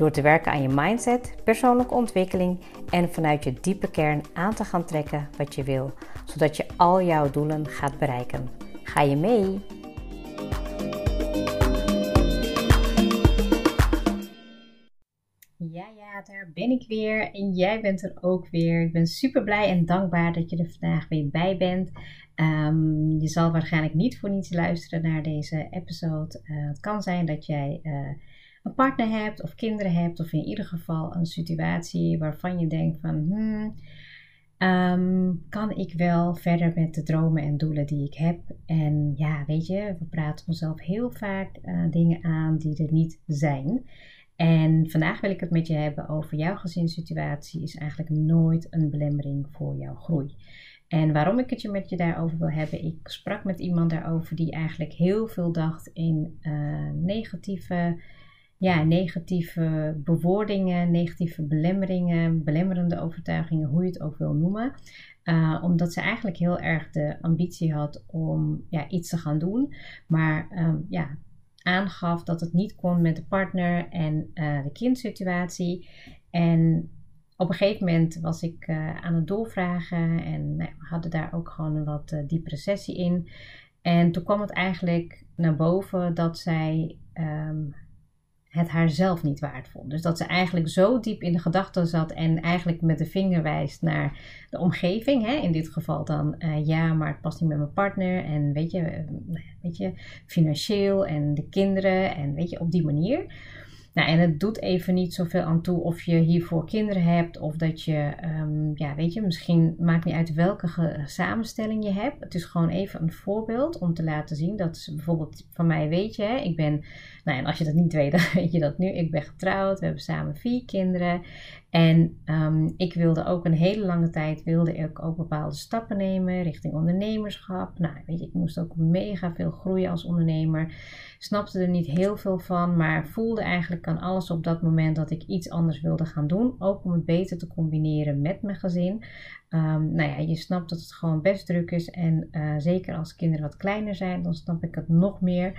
Door te werken aan je mindset, persoonlijke ontwikkeling en vanuit je diepe kern aan te gaan trekken wat je wil, zodat je al jouw doelen gaat bereiken. Ga je mee? Ja, ja, daar ben ik weer en jij bent er ook weer. Ik ben super blij en dankbaar dat je er vandaag weer bij bent. Um, je zal waarschijnlijk niet voor niets luisteren naar deze episode. Uh, het kan zijn dat jij uh, een partner hebt of kinderen hebt, of in ieder geval een situatie waarvan je denkt van hmm, um, kan ik wel verder met de dromen en doelen die ik heb? En ja, weet je, we praten onszelf heel vaak uh, dingen aan die er niet zijn. En vandaag wil ik het met je hebben over jouw gezinssituatie is eigenlijk nooit een belemmering voor jouw groei. En waarom ik het je met je daarover wil hebben, ik sprak met iemand daarover die eigenlijk heel veel dacht in uh, negatieve, ja, negatieve bewoordingen, negatieve belemmeringen, belemmerende overtuigingen, hoe je het ook wil noemen. Uh, omdat ze eigenlijk heel erg de ambitie had om ja, iets te gaan doen, maar um, ja, aangaf dat het niet kon met de partner en uh, de kindsituatie. En op een gegeven moment was ik uh, aan het doorvragen en nou, hadden daar ook gewoon een wat diepe recessie in. En toen kwam het eigenlijk naar boven dat zij um, het haar zelf niet waard vond. Dus dat ze eigenlijk zo diep in de gedachten zat en eigenlijk met de vinger wijst naar de omgeving. Hè? In dit geval dan uh, ja, maar het past niet met mijn partner. En weet je, weet je, financieel en de kinderen en weet je, op die manier. Nou, en het doet even niet zoveel aan toe of je hiervoor kinderen hebt of dat je, um, ja, weet je, misschien maakt niet uit welke samenstelling je hebt. Het is gewoon even een voorbeeld om te laten zien dat bijvoorbeeld van mij weet je, hè, ik ben, nou en als je dat niet weet, dan weet je dat nu. Ik ben getrouwd, we hebben samen vier kinderen en um, ik wilde ook een hele lange tijd, wilde ik ook bepaalde stappen nemen richting ondernemerschap. Nou, weet je, ik moest ook mega veel groeien als ondernemer. Snapte er niet heel veel van, maar voelde eigenlijk aan alles op dat moment dat ik iets anders wilde gaan doen. Ook om het beter te combineren met mijn gezin. Um, nou ja, je snapt dat het gewoon best druk is. En uh, zeker als kinderen wat kleiner zijn, dan snap ik het nog meer.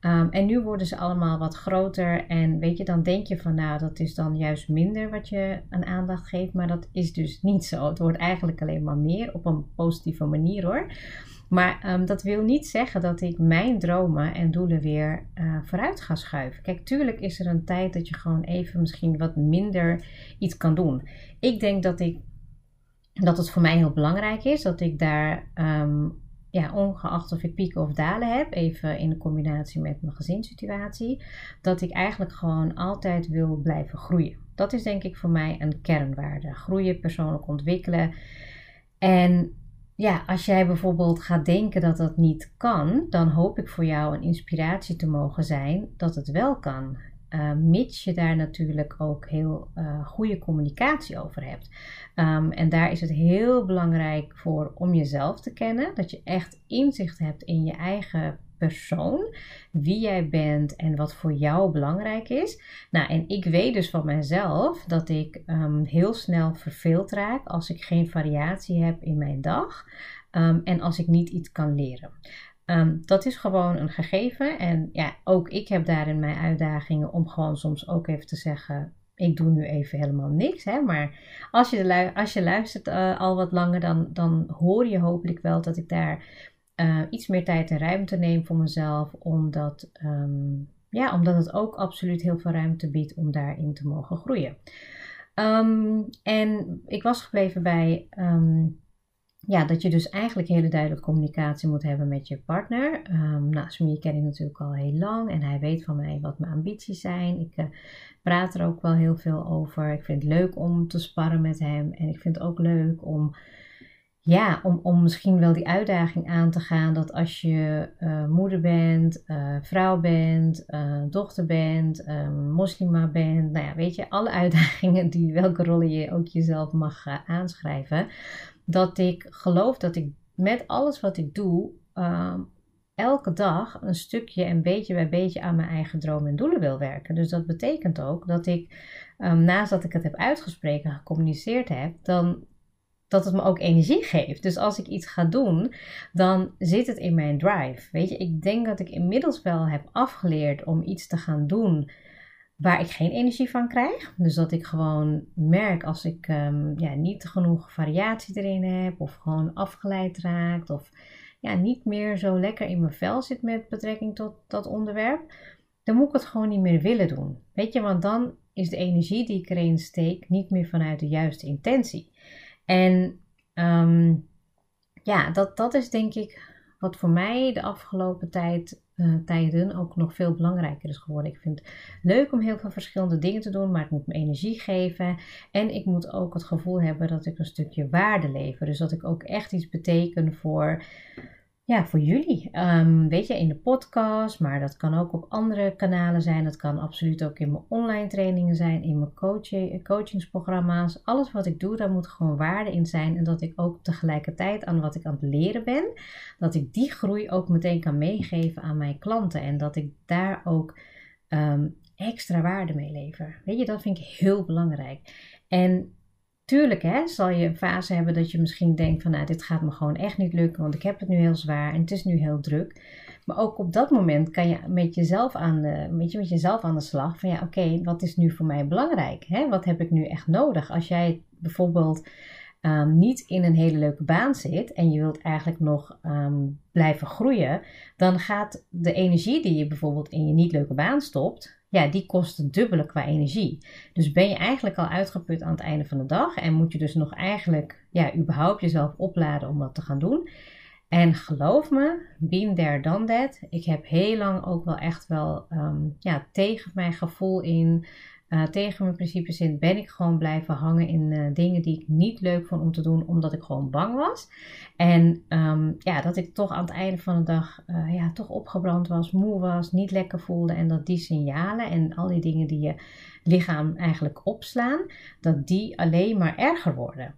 Um, en nu worden ze allemaal wat groter. En weet je, dan denk je van nou, dat is dan juist minder wat je aan aandacht geeft. Maar dat is dus niet zo. Het wordt eigenlijk alleen maar meer op een positieve manier hoor. Maar um, dat wil niet zeggen dat ik mijn dromen en doelen weer uh, vooruit ga schuiven. Kijk, tuurlijk is er een tijd dat je gewoon even misschien wat minder iets kan doen. Ik denk dat ik dat het voor mij heel belangrijk is dat ik daar, um, ja, ongeacht of ik pieken of dalen heb, even in combinatie met mijn gezinssituatie, dat ik eigenlijk gewoon altijd wil blijven groeien. Dat is denk ik voor mij een kernwaarde. Groeien, persoonlijk ontwikkelen. En ja, als jij bijvoorbeeld gaat denken dat dat niet kan, dan hoop ik voor jou een inspiratie te mogen zijn dat het wel kan. Uh, mits je daar natuurlijk ook heel uh, goede communicatie over hebt. Um, en daar is het heel belangrijk voor om jezelf te kennen. Dat je echt inzicht hebt in je eigen wie jij bent en wat voor jou belangrijk is. Nou, en ik weet dus van mezelf dat ik um, heel snel verveeld raak als ik geen variatie heb in mijn dag um, en als ik niet iets kan leren. Um, dat is gewoon een gegeven. En ja, ook ik heb daarin mijn uitdagingen om gewoon soms ook even te zeggen: ik doe nu even helemaal niks. Hè? Maar als je, als je luistert uh, al wat langer, dan, dan hoor je hopelijk wel dat ik daar uh, iets meer tijd en ruimte neem voor mezelf. Omdat, um, ja, omdat het ook absoluut heel veel ruimte biedt om daarin te mogen groeien. Um, en ik was gebleven bij ja, dat je dus eigenlijk hele duidelijke communicatie moet hebben met je partner. Um, nou, Smee ken ik natuurlijk al heel lang en hij weet van mij wat mijn ambities zijn. Ik uh, praat er ook wel heel veel over. Ik vind het leuk om te sparren met hem en ik vind het ook leuk om ja, om, om misschien wel die uitdaging aan te gaan dat als je uh, moeder bent, uh, vrouw bent, uh, dochter bent, moslima bent, nou ja, weet je, alle uitdagingen die welke rollen je ook jezelf mag aanschrijven, dat ik geloof dat ik met alles wat ik doe, ehm, elke dag een stukje en beetje bij beetje aan mijn eigen dromen en doelen wil werken. Dus dat betekent ook dat ik, um, naast dat ik het heb uitgesproken, gecommuniceerd heb, dan dat het me ook energie geeft. Dus als ik iets ga doen, dan zit het in mijn drive. Weet je, ik denk dat ik inmiddels wel heb afgeleerd om iets te gaan doen waar ik geen energie van krijg. Dus dat ik gewoon merk als ik um, ja, niet genoeg variatie erin heb, of gewoon afgeleid raakt, of ja, niet meer zo lekker in mijn vel zit met betrekking tot dat onderwerp, dan moet ik het gewoon niet meer willen doen. Weet je, want dan is de energie die ik erin steek niet meer vanuit de juiste intentie. En ehm, ja, dat, dat is denk ik wat voor mij de afgelopen tijd, uh, tijden ook nog veel belangrijker is geworden. Ik vind het leuk om heel veel verschillende dingen te doen, maar het moet me energie geven. En ik moet ook het gevoel hebben dat ik een stukje waarde lever. Dus dat ik ook echt iets beteken voor ja, voor jullie. Um, weet je, in de podcast, maar dat kan ook op andere kanalen zijn. Dat kan absoluut ook in mijn online trainingen zijn, in mijn coaching, coachingsprogramma's. Alles wat ik doe, daar moet gewoon waarde in zijn. En dat ik ook tegelijkertijd aan wat ik aan het leren ben, dat ik die groei ook meteen kan meegeven aan mijn klanten. En dat ik daar ook um, extra waarde mee lever. Weet je, dat vind ik heel belangrijk. En Tuurlijk hè, zal je een fase hebben dat je misschien denkt van nou dit gaat me gewoon echt niet lukken, want ik heb het nu heel zwaar en het is nu heel druk. Maar ook op dat moment kan je met jezelf aan de, met met jezelf aan de slag van ja oké, wat is nu voor mij belangrijk? Hè? Wat heb ik nu echt nodig? Als jij bijvoorbeeld um, niet in een hele leuke baan zit en je wilt eigenlijk nog um, blijven groeien, dan gaat de energie die je bijvoorbeeld in je niet leuke baan stopt, ja, die kost het dubbele qua energie. Dus ben je eigenlijk al uitgeput aan het einde van de dag en moet je dus nog eigenlijk, ja, überhaupt jezelf opladen om dat te gaan doen. En geloof me, been there, done that. Ik heb heel lang ook wel echt wel um, ja, tegen mijn gevoel in uh, tegen mijn principes in ben ik gewoon blijven hangen in uh, dingen die ik niet leuk vond om te doen, omdat ik gewoon bang was. En um, ja, dat ik toch aan het einde van de dag uh, ja, toch opgebrand was, moe was, niet lekker voelde. En dat die signalen en al die dingen die je lichaam eigenlijk opslaan, dat die alleen maar erger worden.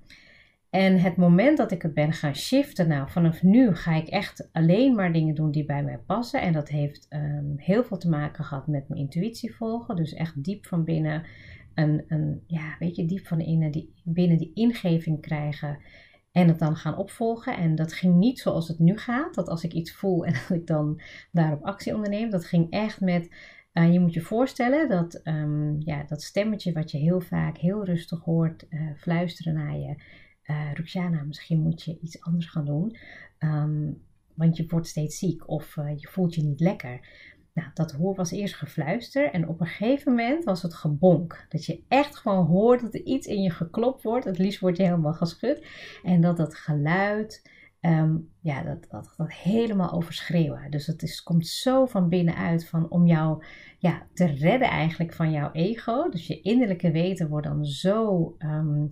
En het moment dat ik het ben gaan shiften, nou vanaf nu ga ik echt alleen maar dingen doen die bij mij passen. En dat heeft um, heel veel te maken gehad met mijn intuïtie volgen. Dus echt diep van binnen, een, een, ja, weet je, diep van binnen die, binnen die ingeving krijgen. En het dan gaan opvolgen. En dat ging niet zoals het nu gaat. Dat als ik iets voel en dat ik dan daarop actie onderneem. Dat ging echt met. Uh, je moet je voorstellen dat um, ja, dat stemmetje wat je heel vaak heel rustig hoort uh, fluisteren naar je uh, Ruxiana, misschien moet je iets anders gaan doen. Um, want je wordt steeds ziek of uh, je voelt je niet lekker. Nou, dat hoor was eerst gefluister en op een gegeven moment was het gebonk. Dat je echt gewoon hoort dat er iets in je geklopt wordt. Het liefst wordt je helemaal geschud. En dat dat geluid, um, ja, dat, dat, helemaal overschreeuwen. Dus het is, komt zo van binnenuit van om jou ja, te redden eigenlijk van jouw ego. Dus je innerlijke weten wordt dan zo... Um,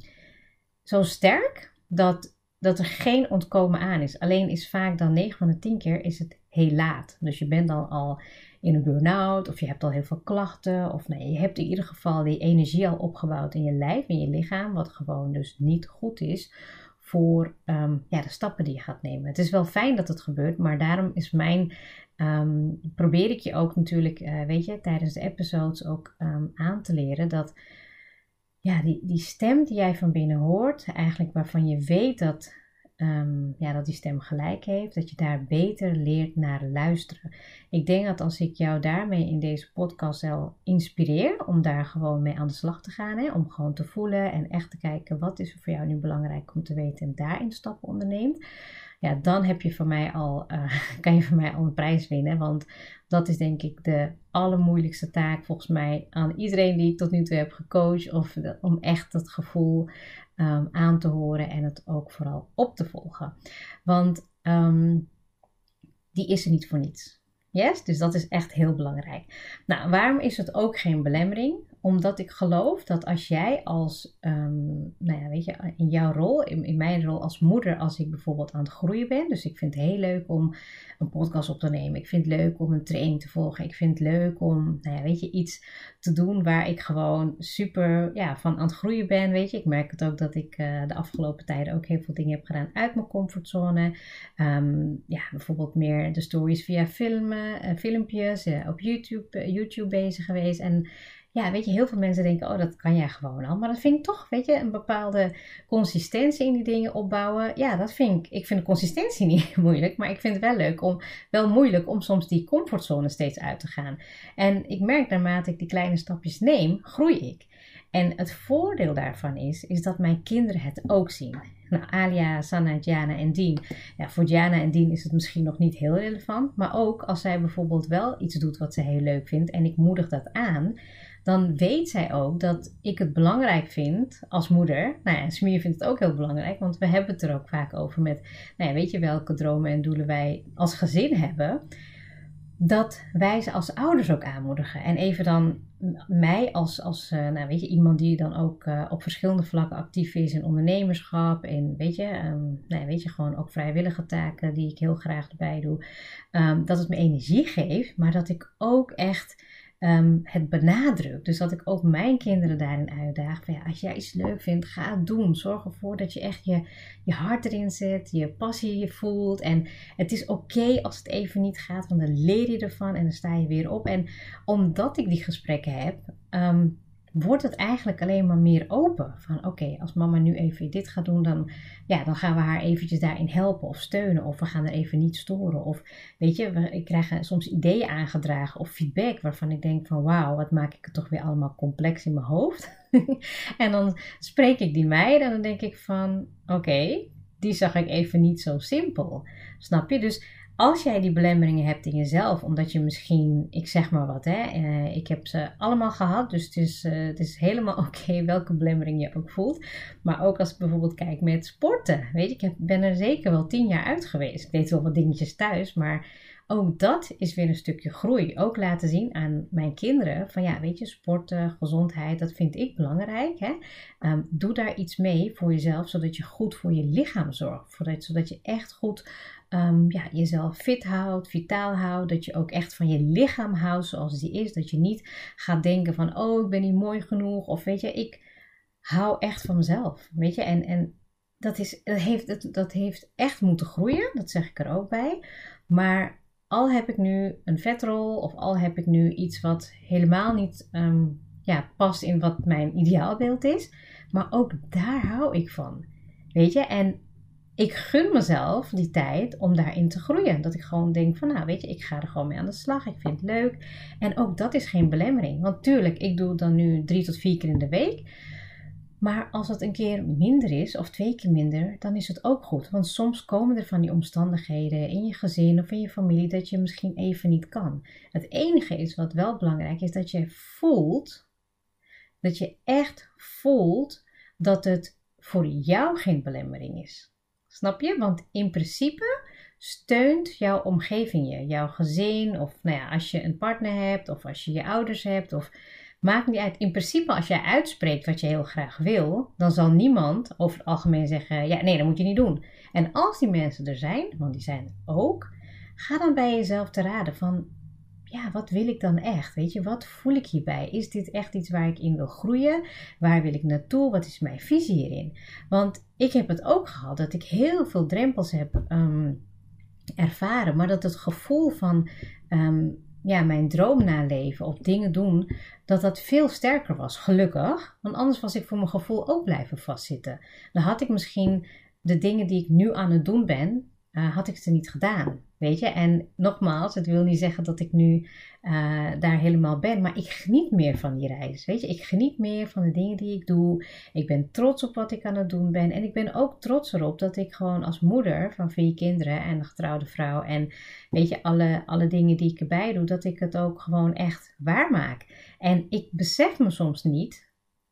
zo sterk dat, dat er geen ontkomen aan is. Alleen is vaak dan 9 van de 10 keer is het heel laat. Dus je bent dan al in een burn-out of je hebt al heel veel klachten. Of nee, je hebt in ieder geval die energie al opgebouwd in je lijf, in je lichaam. Wat gewoon dus niet goed is voor um, ja, de stappen die je gaat nemen. Het is wel fijn dat het gebeurt, maar daarom is mijn... Um, probeer ik je ook natuurlijk, uh, weet je, tijdens de episodes ook um, aan te leren dat ja, die, die stem die jij van binnen hoort, eigenlijk waarvan je weet dat, um, ja, dat die stem gelijk heeft, dat je daar beter leert naar luisteren. Ik denk dat als ik jou daarmee in deze podcast wel inspireer, om daar gewoon mee aan de slag te gaan, hè, om gewoon te voelen en echt te kijken wat is er voor jou nu belangrijk om te weten en daarin stappen onderneemt ja, dan heb je van mij al, uh, kan je van mij al een prijs winnen. Want dat is denk ik de allermoeilijkste taak volgens mij aan iedereen die ik tot nu toe heb gecoacht. Of om echt dat gevoel um, aan te horen en het ook vooral op te volgen. Want um, die is er niet voor niets. Yes? Dus dat is echt heel belangrijk. Nou, waarom is het ook geen belemmering? Omdat ik geloof dat als jij als, ehm, nou ja, weet je, in jouw rol, in, in, mijn rol als moeder, als ik bijvoorbeeld aan het groeien ben. Dus ik vind het heel leuk om een podcast op te nemen. Ik vind het leuk om een training te volgen. Ik vind het leuk om, nou ja, weet je, iets te doen waar ik gewoon super ja, van aan het groeien ben. Weet je, ik merk het ook dat ik uh, de afgelopen tijden ook heel veel dingen heb gedaan uit mijn comfortzone. Um, ja, bijvoorbeeld meer de stories via filmen, uh, filmpjes, uh, op YouTube, YouTube bezig geweest. En ja, weet je, heel veel mensen denken, oh, dat kan jij gewoon al. Maar dat vind ik toch, weet je, een bepaalde consistentie in die dingen opbouwen. Ja, dat vind ik, ik vind de consistentie niet moeilijk, maar ik vind het wel leuk om, wel moeilijk om soms die comfortzone steeds uit te gaan. En ik merk naarmate ik die kleine stapjes neem, groei ik. En het voordeel daarvan is, is dat mijn kinderen het ook zien. Nou, Alia, Sanna, Diana en Dien. Ja, voor Diana en Dien is het misschien nog niet heel relevant. Maar ook als zij bijvoorbeeld wel iets doet wat ze heel leuk vindt en ik moedig dat aan dan weet zij ook dat ik het belangrijk vind als moeder. Nou ja, Smier vindt het ook heel belangrijk, want we hebben het er ook vaak over met, nou ja, weet je welke dromen en doelen wij als gezin hebben. Dat wij ze als ouders ook aanmoedigen. En even dan mij als, als uh, nou weet je, iemand die dan ook uh, op verschillende vlakken actief is in ondernemerschap. En weet je, um, nou, weet je, gewoon ook vrijwillige taken die ik heel graag erbij doe. Um, dat het me energie geeft, maar dat ik ook echt um, het benadrukt. Dus dat ik ook mijn kinderen daarin uitdaag. Van ja, als jij iets leuk vindt, ga het doen. Zorg ervoor dat je echt je, je hart erin zet, je passie voelt. En het is oké als het even niet gaat, want dan leer je ervan en dan sta je weer op. En omdat ik die gesprekken heb, um, wordt het eigenlijk alleen maar meer open. Van oké, als mama nu even dit gaat doen, dan, ja, dan gaan we haar eventjes daarin helpen of steunen. Of we gaan er even niet storen. Of weet je, we, ik krijg soms ideeën aangedragen of feedback waarvan ik denk van wauw, wat maak ik het toch weer allemaal complex in mijn hoofd. en dan spreek ik die meiden en dan denk ik van oké, die zag ik even niet zo simpel. Snap je? Dus als jij die belemmeringen hebt in jezelf, omdat je misschien, ik zeg maar wat, hè, uh, ik heb ze allemaal gehad, dus het is, uh, het is helemaal oké welke belemmering je ook voelt. Maar ook als ik bijvoorbeeld kijk met sporten, weet je, ik ben er zeker wel tien jaar uit geweest. Ik deed wel wat dingetjes thuis, maar ook dat is weer een stukje groei. Ook laten zien aan mijn kinderen van ja, weet je, sporten, gezondheid, dat vind ik belangrijk. Hè? Um, doe daar iets mee voor jezelf, zodat je goed voor je lichaam zorgt. Zodat je echt goed um, ja, jezelf fit houdt, vitaal houdt. Dat je ook echt van je lichaam houdt zoals die is. Dat je niet gaat denken van, oh, ik ben niet mooi genoeg. Of weet je, ik hou echt van mezelf. Weet je, en, en dat, is, dat, heeft, dat, dat heeft echt moeten groeien. Dat zeg ik er ook bij. Maar al heb ik nu een vetrol of al heb ik nu iets wat helemaal niet um, ja, past in wat mijn ideaalbeeld is. Maar ook daar hou ik van. Weet je, en ik gun mezelf die tijd om daarin te groeien. Dat ik gewoon denk van, nou weet je, ik ga er gewoon mee aan de slag. Ik vind het leuk. En ook dat is geen belemmering. Want tuurlijk, ik doe dan nu drie tot vier keer in de week. Maar als het een keer minder is, of twee keer minder, dan is het ook goed. Want soms komen er van die omstandigheden in je gezin of in je familie dat je misschien even niet kan. Het enige is wat wel belangrijk is, dat je voelt, dat je echt voelt dat het voor jou geen belemmering is. Snap je? Want in principe steunt jouw omgeving je, jouw gezin, of nou ja, als je een partner hebt, of als je je ouders hebt, of maakt niet uit. In principe, als jij uitspreekt wat je heel graag wil, dan zal niemand over het algemeen zeggen: ja, nee, dat moet je niet doen. En als die mensen er zijn, want die zijn er ook, ga dan bij jezelf te raden van ja, wat wil ik dan echt? Weet je, wat voel ik hierbij? Is dit echt iets waar ik in wil groeien? Waar wil ik naartoe? Wat is mijn visie hierin? Want ik heb het ook gehad dat ik heel veel drempels heb um, ervaren, maar dat het gevoel van um, ja, mijn droom naleven of dingen doen, dat dat veel sterker was, gelukkig. Want anders was ik voor mijn gevoel ook blijven vastzitten. Dan had ik misschien de dingen die ik nu aan het doen ben, uh, had ik ze niet gedaan. Weet je, en nogmaals, het wil niet zeggen dat ik nu uh, daar helemaal ben, maar ik geniet meer van die reis. Weet je, ik geniet meer van de dingen die ik doe. Ik ben trots op wat ik aan het doen ben. En ik ben ook trots erop dat ik gewoon als moeder van vier kinderen en een getrouwde vrouw en weet je, alle, alle dingen die ik erbij doe, dat ik het ook gewoon echt waarmaak. En ik besef me soms niet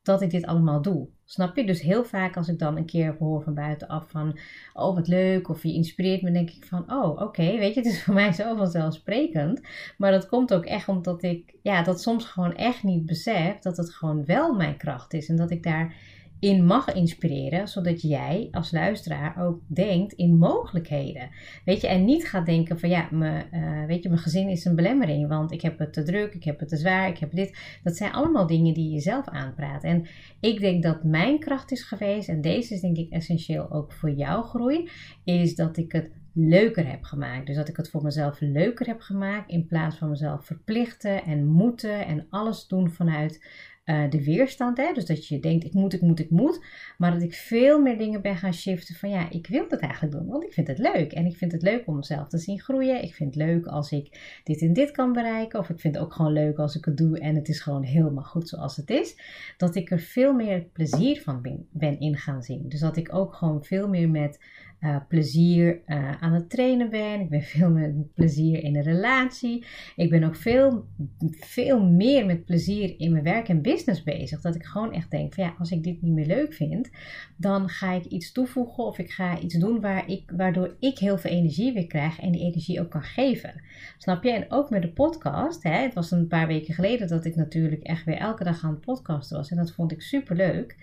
dat ik dit allemaal doe. Snap je? Dus heel vaak als ik dan een keer hoor van buitenaf van, oh wat leuk, of je inspireert me, denk ik van, oh oké, weet je, het is voor mij zo vanzelfsprekend. Maar dat komt ook echt omdat ik, ja, dat soms gewoon echt niet besef dat het gewoon wel mijn kracht is en dat ik daar in mag inspireren, zodat jij als luisteraar ook denkt in mogelijkheden. Weet je, en niet gaat denken van ja, me, uh, weet je, mijn gezin is een belemmering, want ik heb het te druk, ik heb het te zwaar, ik heb dit. Dat zijn allemaal dingen die je zelf aanpraat. En ik denk dat mijn kracht is geweest, en deze is denk ik essentieel ook voor jouw groei, is dat ik het leuker heb gemaakt. Dus dat ik het voor mezelf leuker heb gemaakt in plaats van mezelf verplichten en moeten en alles doen vanuit uh, de weerstand. Hè? Dus dat je denkt, ik moet, ik moet, ik moet. Maar dat ik veel meer dingen ben gaan shiften van ja, ik wil het eigenlijk doen. Want ik vind het leuk. En ik vind het leuk om mezelf te zien groeien. Ik vind het leuk als ik dit en dit kan bereiken. Of ik vind het ook gewoon leuk als ik het doe en het is gewoon helemaal goed zoals het is. Dat ik er veel meer plezier van ben in gaan zien. Dus dat ik ook gewoon veel meer met uh, plezier uh, aan het trainen ben. Ik ben veel met plezier in een relatie. Ik ben ook veel, veel meer met plezier in mijn werk en business bezig. Dat ik gewoon echt denk van ja, als ik dit niet meer leuk vind, dan ga ik iets toevoegen of ik ga iets doen waar ik, waardoor ik heel veel energie weer krijg en die energie ook kan geven. Snap je? En ook met de podcast. Hè? Het was een paar weken geleden dat ik natuurlijk echt weer elke dag aan het podcasten was. En dat vond ik super leuk.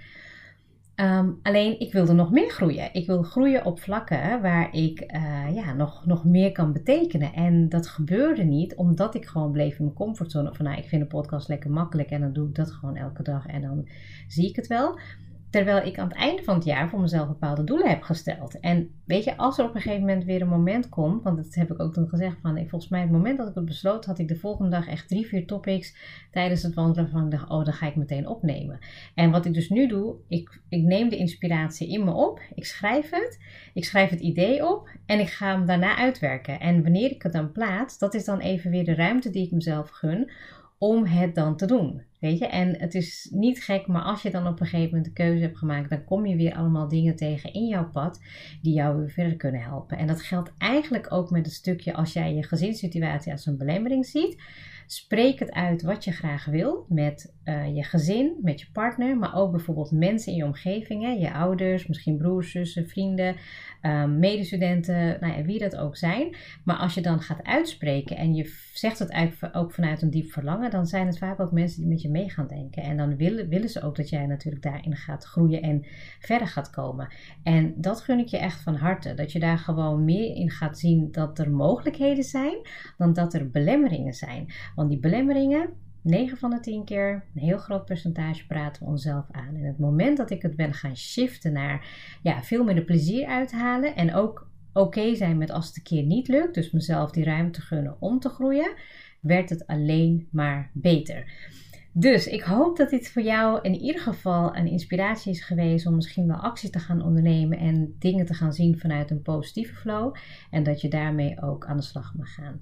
Ehm, alleen ik wilde nog meer groeien. Ik wil groeien op vlakken waar ik uh, ja, nog, nog meer kan betekenen. En dat gebeurde niet omdat ik gewoon bleef in mijn comfortzone. Van nou, ik vind een podcast lekker makkelijk en dan doe ik dat gewoon elke dag en dan zie ik het wel. Terwijl ik aan het einde van het jaar voor mezelf bepaalde doelen heb gesteld. En weet je, als er op een gegeven moment weer een moment komt, want dat heb ik ook toen gezegd van, volgens mij het moment dat ik het besloot, had ik de volgende dag echt drie, vier topics tijdens het wandelen van ik dacht, oh, dan ga ik meteen opnemen. En wat ik dus nu doe, ik, ik neem de inspiratie in me op, ik schrijf het, ik schrijf het idee op en ik ga hem daarna uitwerken. En wanneer ik het dan plaats, dat is dan even weer de ruimte die ik mezelf gun om het dan te doen. Weet je, en het is niet gek, maar als je dan op een gegeven moment de keuze hebt gemaakt, dan kom je weer allemaal dingen tegen in jouw pad die jou weer verder kunnen helpen. En dat geldt eigenlijk ook met het stukje als jij je gezinssituatie als een belemmering ziet. Spreek het uit wat je graag wil met uh, je gezin, met je partner, maar ook bijvoorbeeld mensen in je omgeving, hè, je ouders, misschien broers, zussen, vrienden, uh, medestudenten, nou ja, wie dat ook zijn. Maar als je dan gaat uitspreken en je zegt het eigenlijk ook vanuit een diep verlangen, dan zijn het vaak ook mensen die met je mee gaan denken. En dan willen, willen ze ook dat jij natuurlijk daarin gaat groeien en verder gaat komen. En dat gun ik je echt van harte. Dat je daar gewoon meer in gaat zien dat er mogelijkheden zijn dan dat er belemmeringen zijn. Want die belemmeringen, 9 van de 10 keer, een heel groot percentage, praten we onszelf aan. En het moment dat ik het ben gaan shiften naar ja, veel meer plezier uithalen en ook oké zijn met als het een keer niet lukt, dus mezelf die ruimte gunnen om te groeien, werd het alleen maar beter. Dus ik hoop dat dit voor jou in ieder geval een inspiratie is geweest om misschien wel actie te gaan ondernemen en dingen te gaan zien vanuit een positieve flow en dat je daarmee ook aan de slag mag gaan.